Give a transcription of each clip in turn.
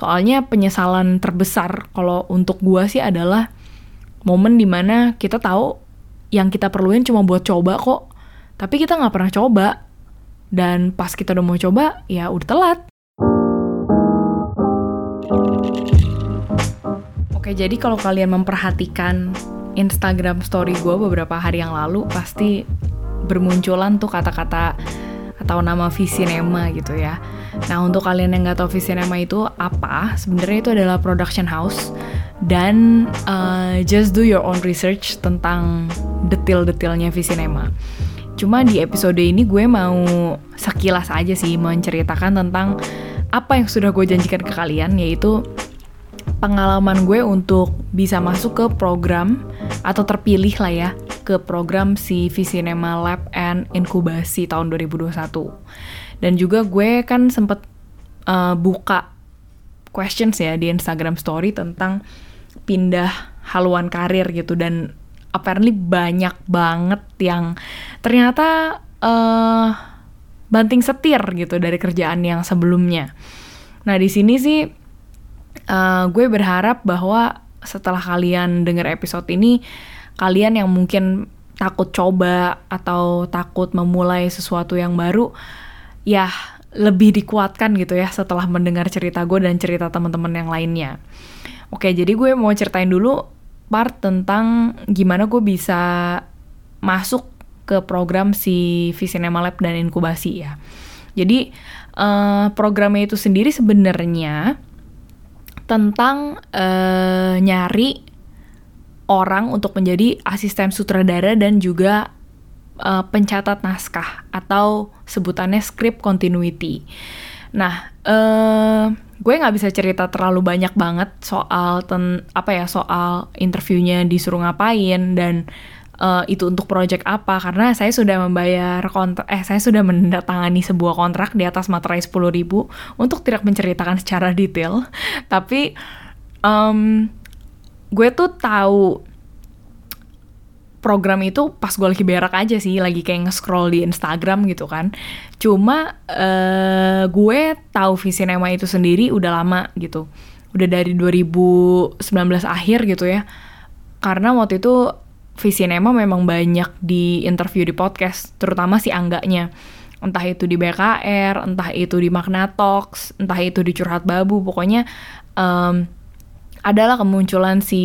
Soalnya penyesalan terbesar kalau untuk gue sih adalah momen di mana kita tahu yang kita perluin cuma buat coba kok, tapi kita nggak pernah coba. Dan pas kita udah mau coba, ya udah telat. Oke, jadi kalau kalian memperhatikan Instagram story gue beberapa hari yang lalu, pasti bermunculan tuh kata-kata atau nama Visinema gitu ya. Nah untuk kalian yang nggak tahu Visinema itu apa, sebenarnya itu adalah production house dan uh, just do your own research tentang detail-detailnya Visinema. Cuma di episode ini gue mau sekilas aja sih menceritakan tentang apa yang sudah gue janjikan ke kalian yaitu pengalaman gue untuk bisa masuk ke program atau terpilih lah ya ke program si Visinema Lab and Inkubasi tahun 2021. Dan juga gue kan sempet uh, buka questions ya di Instagram story tentang pindah haluan karir gitu dan apparently banyak banget yang ternyata uh, banting setir gitu dari kerjaan yang sebelumnya. Nah di sini sih uh, gue berharap bahwa setelah kalian dengar episode ini kalian yang mungkin takut coba atau takut memulai sesuatu yang baru ya lebih dikuatkan gitu ya setelah mendengar cerita gue dan cerita teman-teman yang lainnya. Oke, jadi gue mau ceritain dulu part tentang gimana gue bisa masuk ke program si Visinema Lab dan inkubasi ya. Jadi uh, programnya itu sendiri sebenarnya tentang uh, nyari orang untuk menjadi asisten sutradara dan juga uh, pencatat naskah atau sebutannya script continuity. Nah, uh, gue nggak bisa cerita terlalu banyak banget soal ten apa ya soal interviewnya disuruh ngapain dan uh, itu untuk project apa karena saya sudah membayar kontrak eh saya sudah menandatangani sebuah kontrak di atas materai 10.000 untuk tidak menceritakan secara detail tapi um, gue tuh tahu program itu pas gue lagi berak aja sih, lagi kayak nge-scroll di Instagram gitu kan. Cuma uh, gue tahu Visinema itu sendiri udah lama gitu. Udah dari 2019 akhir gitu ya. Karena waktu itu Visinema memang banyak di interview di podcast, terutama si Angganya. Entah itu di BKR, entah itu di Magna Talks, entah itu di Curhat Babu, pokoknya um, adalah kemunculan si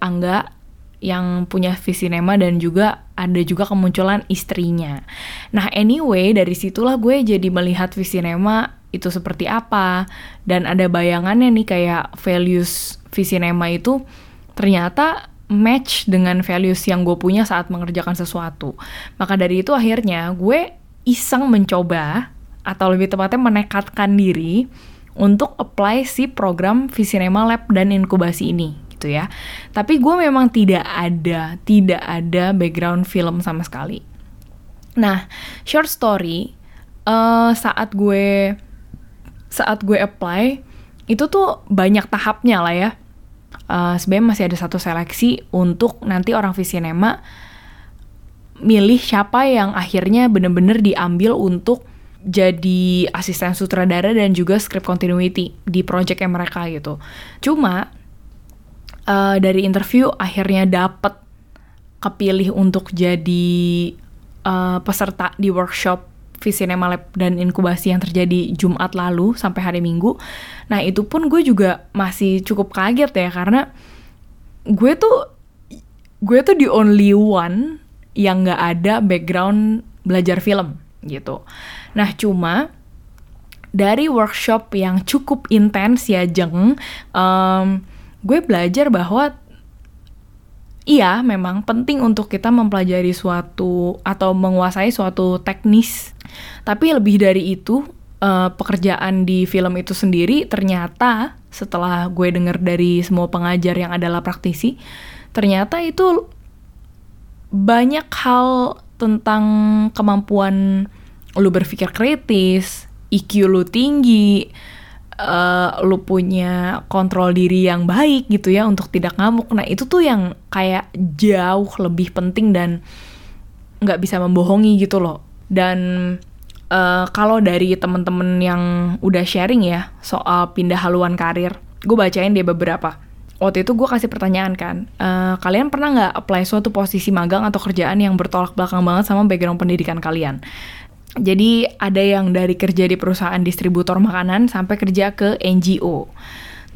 Angga yang punya Visinema dan juga ada juga kemunculan istrinya. Nah anyway dari situlah gue jadi melihat Visinema itu seperti apa dan ada bayangannya nih kayak values Visinema itu ternyata match dengan values yang gue punya saat mengerjakan sesuatu. Maka dari itu akhirnya gue iseng mencoba atau lebih tepatnya menekatkan diri untuk apply si program Visinema Lab dan inkubasi ini gitu ya. Tapi gue memang tidak ada, tidak ada background film sama sekali. Nah, short story, uh, saat gue saat gue apply itu tuh banyak tahapnya lah ya. Uh, Sebenarnya masih ada satu seleksi untuk nanti orang Visinema milih siapa yang akhirnya bener-bener diambil untuk jadi asisten sutradara dan juga script continuity di project yang mereka gitu. Cuma uh, dari interview akhirnya dapet kepilih untuk jadi uh, peserta di workshop Visinema Lab dan inkubasi yang terjadi Jumat lalu sampai hari Minggu. Nah itu pun gue juga masih cukup kaget ya karena gue tuh gue tuh the only one yang nggak ada background belajar film gitu. Nah cuma dari workshop yang cukup intens ya jeng, um, gue belajar bahwa iya memang penting untuk kita mempelajari suatu atau menguasai suatu teknis. Tapi lebih dari itu, uh, pekerjaan di film itu sendiri ternyata setelah gue denger dari semua pengajar yang adalah praktisi, ternyata itu banyak hal tentang kemampuan lu berpikir kritis, IQ lu tinggi, uh, lu punya kontrol diri yang baik gitu ya untuk tidak ngamuk. Nah itu tuh yang kayak jauh lebih penting dan nggak bisa membohongi gitu loh. Dan uh, kalau dari temen-temen yang udah sharing ya soal pindah haluan karir, gue bacain dia beberapa. Waktu itu gue kasih pertanyaan kan, uh, kalian pernah nggak apply suatu posisi magang atau kerjaan yang bertolak belakang banget sama background pendidikan kalian? Jadi ada yang dari kerja di perusahaan distributor makanan sampai kerja ke NGO.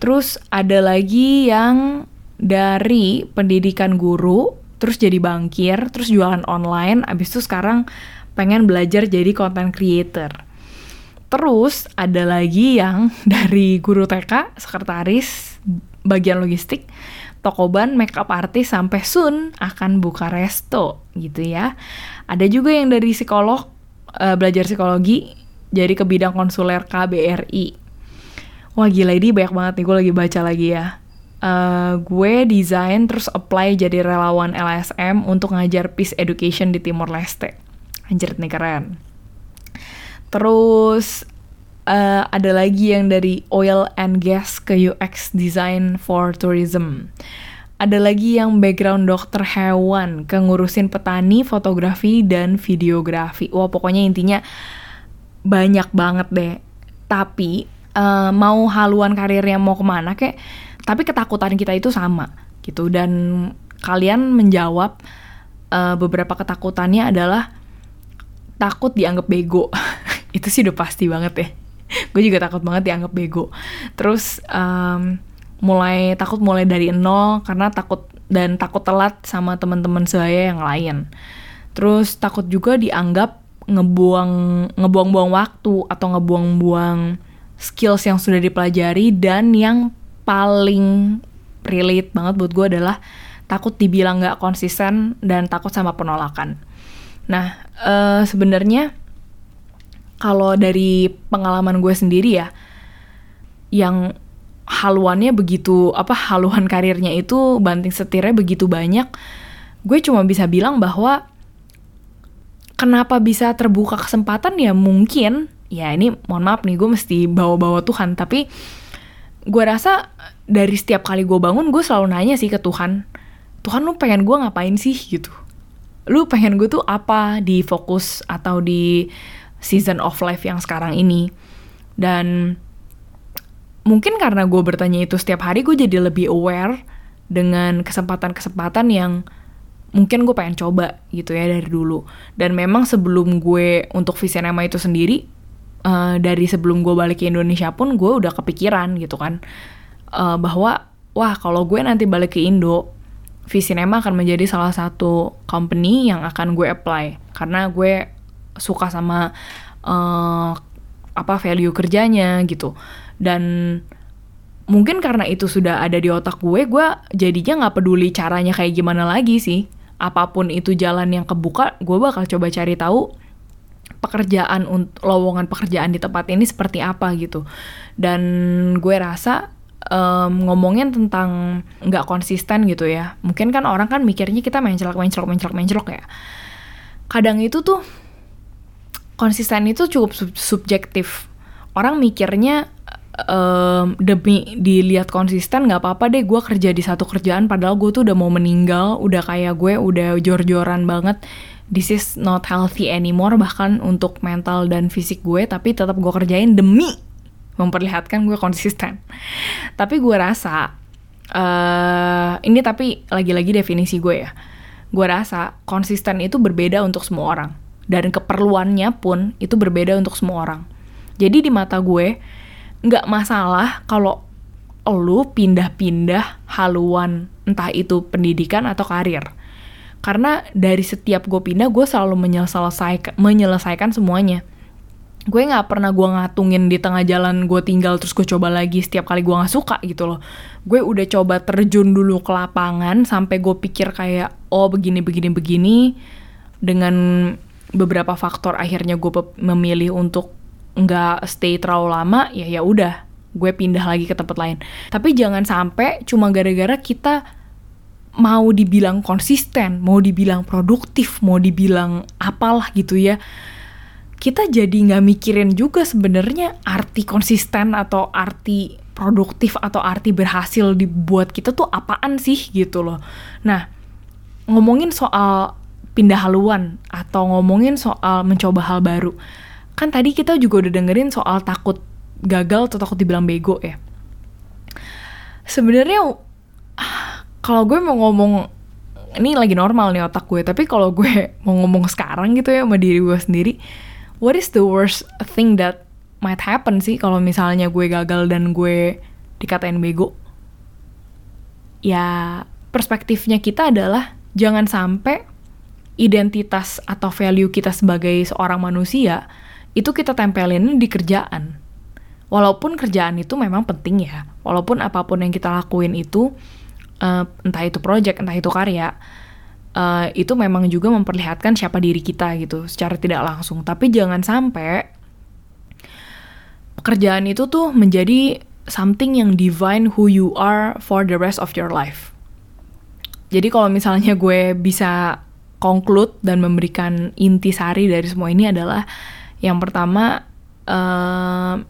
Terus ada lagi yang dari pendidikan guru, terus jadi bankir, terus jualan online, abis itu sekarang pengen belajar jadi content creator. Terus ada lagi yang dari guru TK, sekretaris, bagian logistik, toko ban, makeup artist, sampai soon akan buka resto gitu ya. Ada juga yang dari psikolog, uh, belajar psikologi jadi ke bidang konsuler KBRI. Wah gila ini banyak banget nih gue lagi baca lagi ya. Uh, gue desain terus apply jadi relawan LSM untuk ngajar peace education di Timor Leste. Anjir nih keren. Terus uh, ada lagi yang dari oil and gas ke UX design for tourism ada lagi yang background dokter hewan, ke ngurusin petani, fotografi, dan videografi. Wah, pokoknya intinya banyak banget deh. Tapi, uh, mau haluan karirnya mau ke mana kayak, tapi ketakutan kita itu sama gitu. Dan kalian menjawab uh, beberapa ketakutannya adalah takut dianggap bego. itu sih udah pasti banget ya. Gue juga takut banget dianggap bego. Terus, um, mulai takut mulai dari nol karena takut dan takut telat sama teman-teman saya yang lain. Terus takut juga dianggap ngebuang ngebuang-buang waktu atau ngebuang-buang skills yang sudah dipelajari dan yang paling relate banget buat gue adalah takut dibilang nggak konsisten dan takut sama penolakan. Nah, uh, sebenarnya kalau dari pengalaman gue sendiri ya, yang haluannya begitu apa haluan karirnya itu banting setirnya begitu banyak gue cuma bisa bilang bahwa kenapa bisa terbuka kesempatan ya mungkin ya ini mohon maaf nih gue mesti bawa-bawa Tuhan tapi gue rasa dari setiap kali gue bangun gue selalu nanya sih ke Tuhan Tuhan lu pengen gue ngapain sih? gitu. Lu pengen gue tuh apa? Di fokus atau di season of life yang sekarang ini. Dan mungkin karena gue bertanya itu setiap hari gue jadi lebih aware dengan kesempatan-kesempatan yang mungkin gue pengen coba gitu ya dari dulu. Dan memang sebelum gue untuk Visinema itu sendiri uh, dari sebelum gue balik ke Indonesia pun gue udah kepikiran gitu kan. Uh, bahwa wah kalau gue nanti balik ke Indo Visinema akan menjadi salah satu company yang akan gue apply. Karena gue suka sama uh, apa value kerjanya gitu. Dan mungkin karena itu sudah ada di otak gue gue jadinya nggak peduli caranya kayak gimana lagi sih. Apa pun itu jalan yang kebuka gue bakal coba cari tahu pekerjaan untuk lowongan pekerjaan di tempat ini seperti apa gitu. Dan gue rasa um, ngomongin tentang nggak konsisten gitu ya. Mungkin kan orang kan mikirnya kita mencelok mencelok mencelok mencelok ya. Kadang itu tuh konsisten itu cukup sub subjektif. Orang mikirnya um, demi dilihat konsisten nggak apa-apa deh gue kerja di satu kerjaan padahal gue tuh udah mau meninggal udah kayak gue udah jor-joran banget. This is not healthy anymore bahkan untuk mental dan fisik gue tapi tetap gue kerjain demi memperlihatkan gue konsisten. Tapi gue rasa uh, ini tapi lagi-lagi definisi gue ya. Gue rasa konsisten itu berbeda untuk semua orang dan keperluannya pun itu berbeda untuk semua orang. Jadi di mata gue nggak masalah kalau lu pindah-pindah haluan entah itu pendidikan atau karir. Karena dari setiap gue pindah gue selalu menyelesaikan menyelesaikan semuanya. Gue nggak pernah gue ngatungin di tengah jalan gue tinggal terus gue coba lagi setiap kali gue nggak suka gitu loh. Gue udah coba terjun dulu ke lapangan sampai gue pikir kayak oh begini begini begini. Dengan beberapa faktor akhirnya gue memilih untuk nggak stay terlalu lama ya ya udah gue pindah lagi ke tempat lain. Tapi jangan sampai cuma gara-gara kita mau dibilang konsisten mau dibilang produktif mau dibilang apalah gitu ya kita jadi nggak mikirin juga sebenarnya arti konsisten atau arti produktif atau arti berhasil dibuat kita tuh apaan sih gitu loh. Nah ngomongin soal pindah haluan atau ngomongin soal mencoba hal baru kan tadi kita juga udah dengerin soal takut gagal atau takut dibilang bego ya. Sebenarnya kalau gue mau ngomong ini lagi normal nih otak gue, tapi kalau gue mau ngomong sekarang gitu ya sama diri gue sendiri, what is the worst thing that might happen sih kalau misalnya gue gagal dan gue dikatain bego? Ya, perspektifnya kita adalah jangan sampai identitas atau value kita sebagai seorang manusia itu kita tempelin di kerjaan. Walaupun kerjaan itu memang penting ya, walaupun apa pun yang kita lakuin itu uh, entah itu project, entah itu karya, uh, itu memang juga memperlihatkan siapa diri kita gitu secara tidak langsung. Tapi jangan sampai pekerjaan itu tuh menjadi something yang divine who you are for the rest of your life. Jadi kalau misalnya gue bisa conclude dan memberikan intisari dari semua ini adalah yang pertama uh,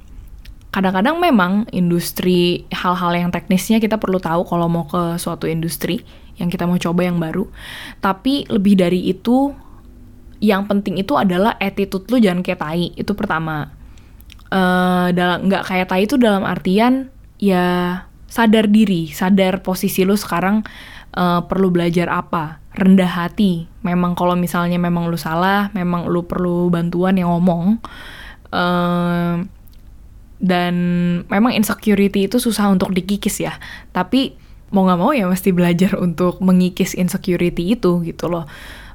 kadang-kadang memang industri hal-hal yang teknisnya kita perlu tahu kalau mau ke suatu industri yang kita mau coba yang baru. Tapi lebih dari itu, yang penting itu adalah attitude lu jangan kayak tai. Itu pertama. Uh, dalam nggak kayak tai itu dalam artian ya sadar diri, sadar posisi lu sekarang uh, perlu belajar apa, rendah hati. Memang kalau misalnya memang lu salah, memang lu perlu bantuan yang ngomong. Uh, dan memang insecurity itu susah untuk dikikis ya tapi mau nggak mau ya mesti belajar untuk mengikis insecurity itu gitu loh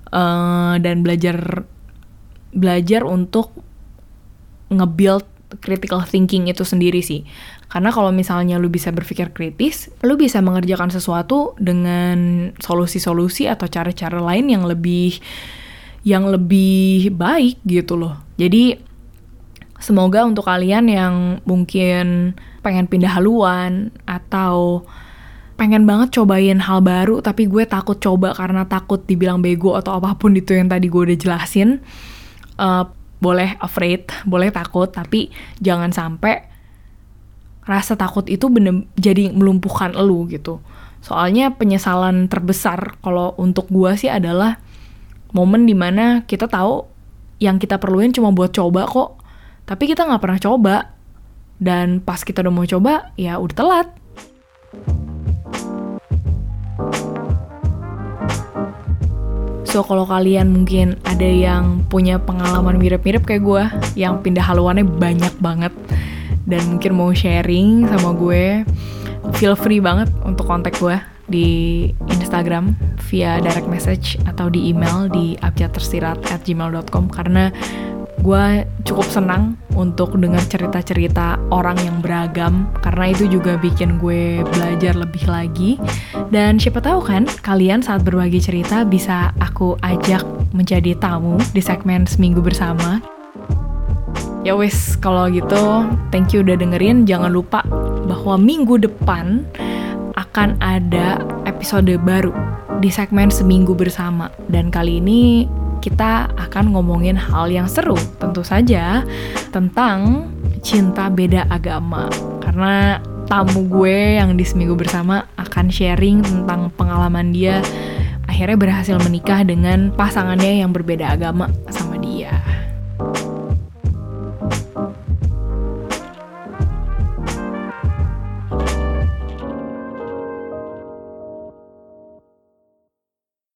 uh, dan belajar belajar untuk nge-build critical thinking itu sendiri sih. Karena kalau misalnya lu bisa berpikir kritis lu bisa mengerjakan sesuatu dengan solusi-solusi atau cara-cara lain yang lebih yang lebih baik gitu loh. Jadi Semoga untuk kalian yang mungkin pengen pindah haluan atau pengen banget cobain hal baru tapi gue takut coba karena takut dibilang bego atau apa pun itu yang tadi gue udah jelasin uh, boleh afraid boleh takut tapi jangan sampai rasa takut itu bener jadi melumpuhkan elu gitu soalnya penyesalan terbesar kalau untuk gue sih adalah momen di mana kita tahu yang kita perluin cuma buat coba kok tapi kita nggak pernah coba. Dan pas kita udah mau coba, ya udah telat. So kalau kalian mungkin ada yang punya pengalaman mirip-mirip kayak gue, yang pindah haluannya banyak banget, dan mungkin mau sharing sama gue, feel free banget untuk kontak gue di Instagram via direct message atau di email di abjadtersirat@gmail.com karena gue cukup senang untuk dengar cerita-cerita orang yang beragam karena itu juga bikin gue belajar lebih lagi. Dan siapa tahu kan kalian saat berbagi cerita bisa aku ajak menjadi tamu di segmen seminggu bersama. Ya wis kalau gitu thank you udah dengerin. Jangan lupa bahwa minggu depan akan ada episode baru di segmen seminggu bersama. Dan kali ini kita akan ngomongin hal yang seru, tentu saja tentang cinta beda agama. Karena tamu gue yang di seminggu bersama akan sharing tentang pengalaman dia akhirnya berhasil menikah dengan pasangannya yang berbeda agama sama